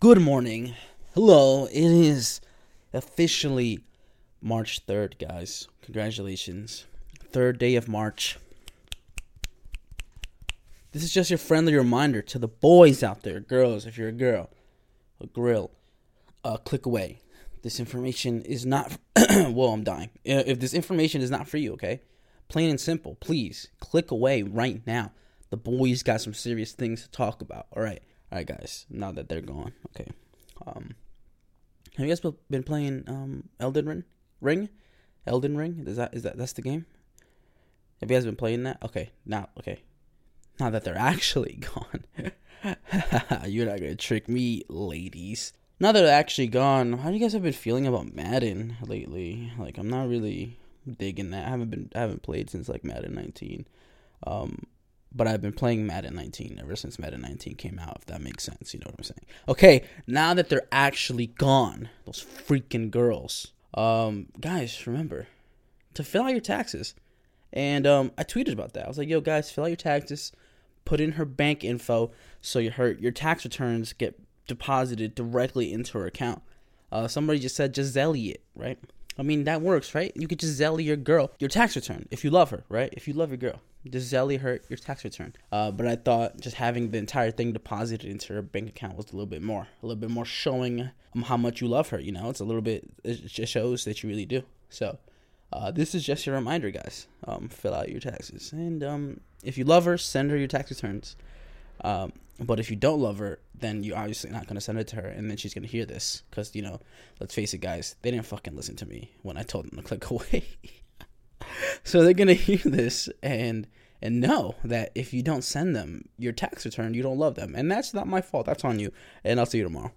Good morning. Hello. It is officially March 3rd, guys. Congratulations. Third day of March. This is just your friendly reminder to the boys out there, girls, if you're a girl, a grill, uh, click away. This information is not. Whoa, I'm dying. Uh, If this information is not for you, okay? Plain and simple, please click away right now. The boys got some serious things to talk about. All right, all right, guys. Now that they're gone, okay. Um, have you guys been playing um Elden Ring? Ring? Elden Ring? Is that is that that's the game? Have you guys been playing that? Okay, now okay. Now that they're actually gone, you're not gonna trick me, ladies. Now that they're actually gone, how do you guys have been feeling about Madden lately? Like, I'm not really digging that. I haven't been, I haven't played since like Madden 19. Um, but I've been playing Madden 19 ever since Madden 19 came out. If that makes sense, you know what I'm saying? Okay, now that they're actually gone, those freaking girls. Um, guys, remember to fill out your taxes. And um, I tweeted about that. I was like, "Yo, guys, fill out your taxes. Put in her bank info so your her your tax returns get deposited directly into her account." Uh, somebody just said, "Just it," right? I mean, that works, right? You could just Zelly your girl your tax return if you love her, right? If you love your girl, just Zelly her your tax return. Uh, but I thought just having the entire thing deposited into her bank account was a little bit more, a little bit more showing um, how much you love her. You know, it's a little bit, it just shows that you really do. So, uh, this is just a reminder, guys. Um, fill out your taxes, and um, if you love her, send her your tax returns. Um, but if you don't love her, then you're obviously not gonna send it to her, and then she's gonna hear this because you know, let's face it, guys, they didn't fucking listen to me when I told them to click away. so they're gonna hear this and and know that if you don't send them your tax return, you don't love them, and that's not my fault. That's on you. And I'll see you tomorrow.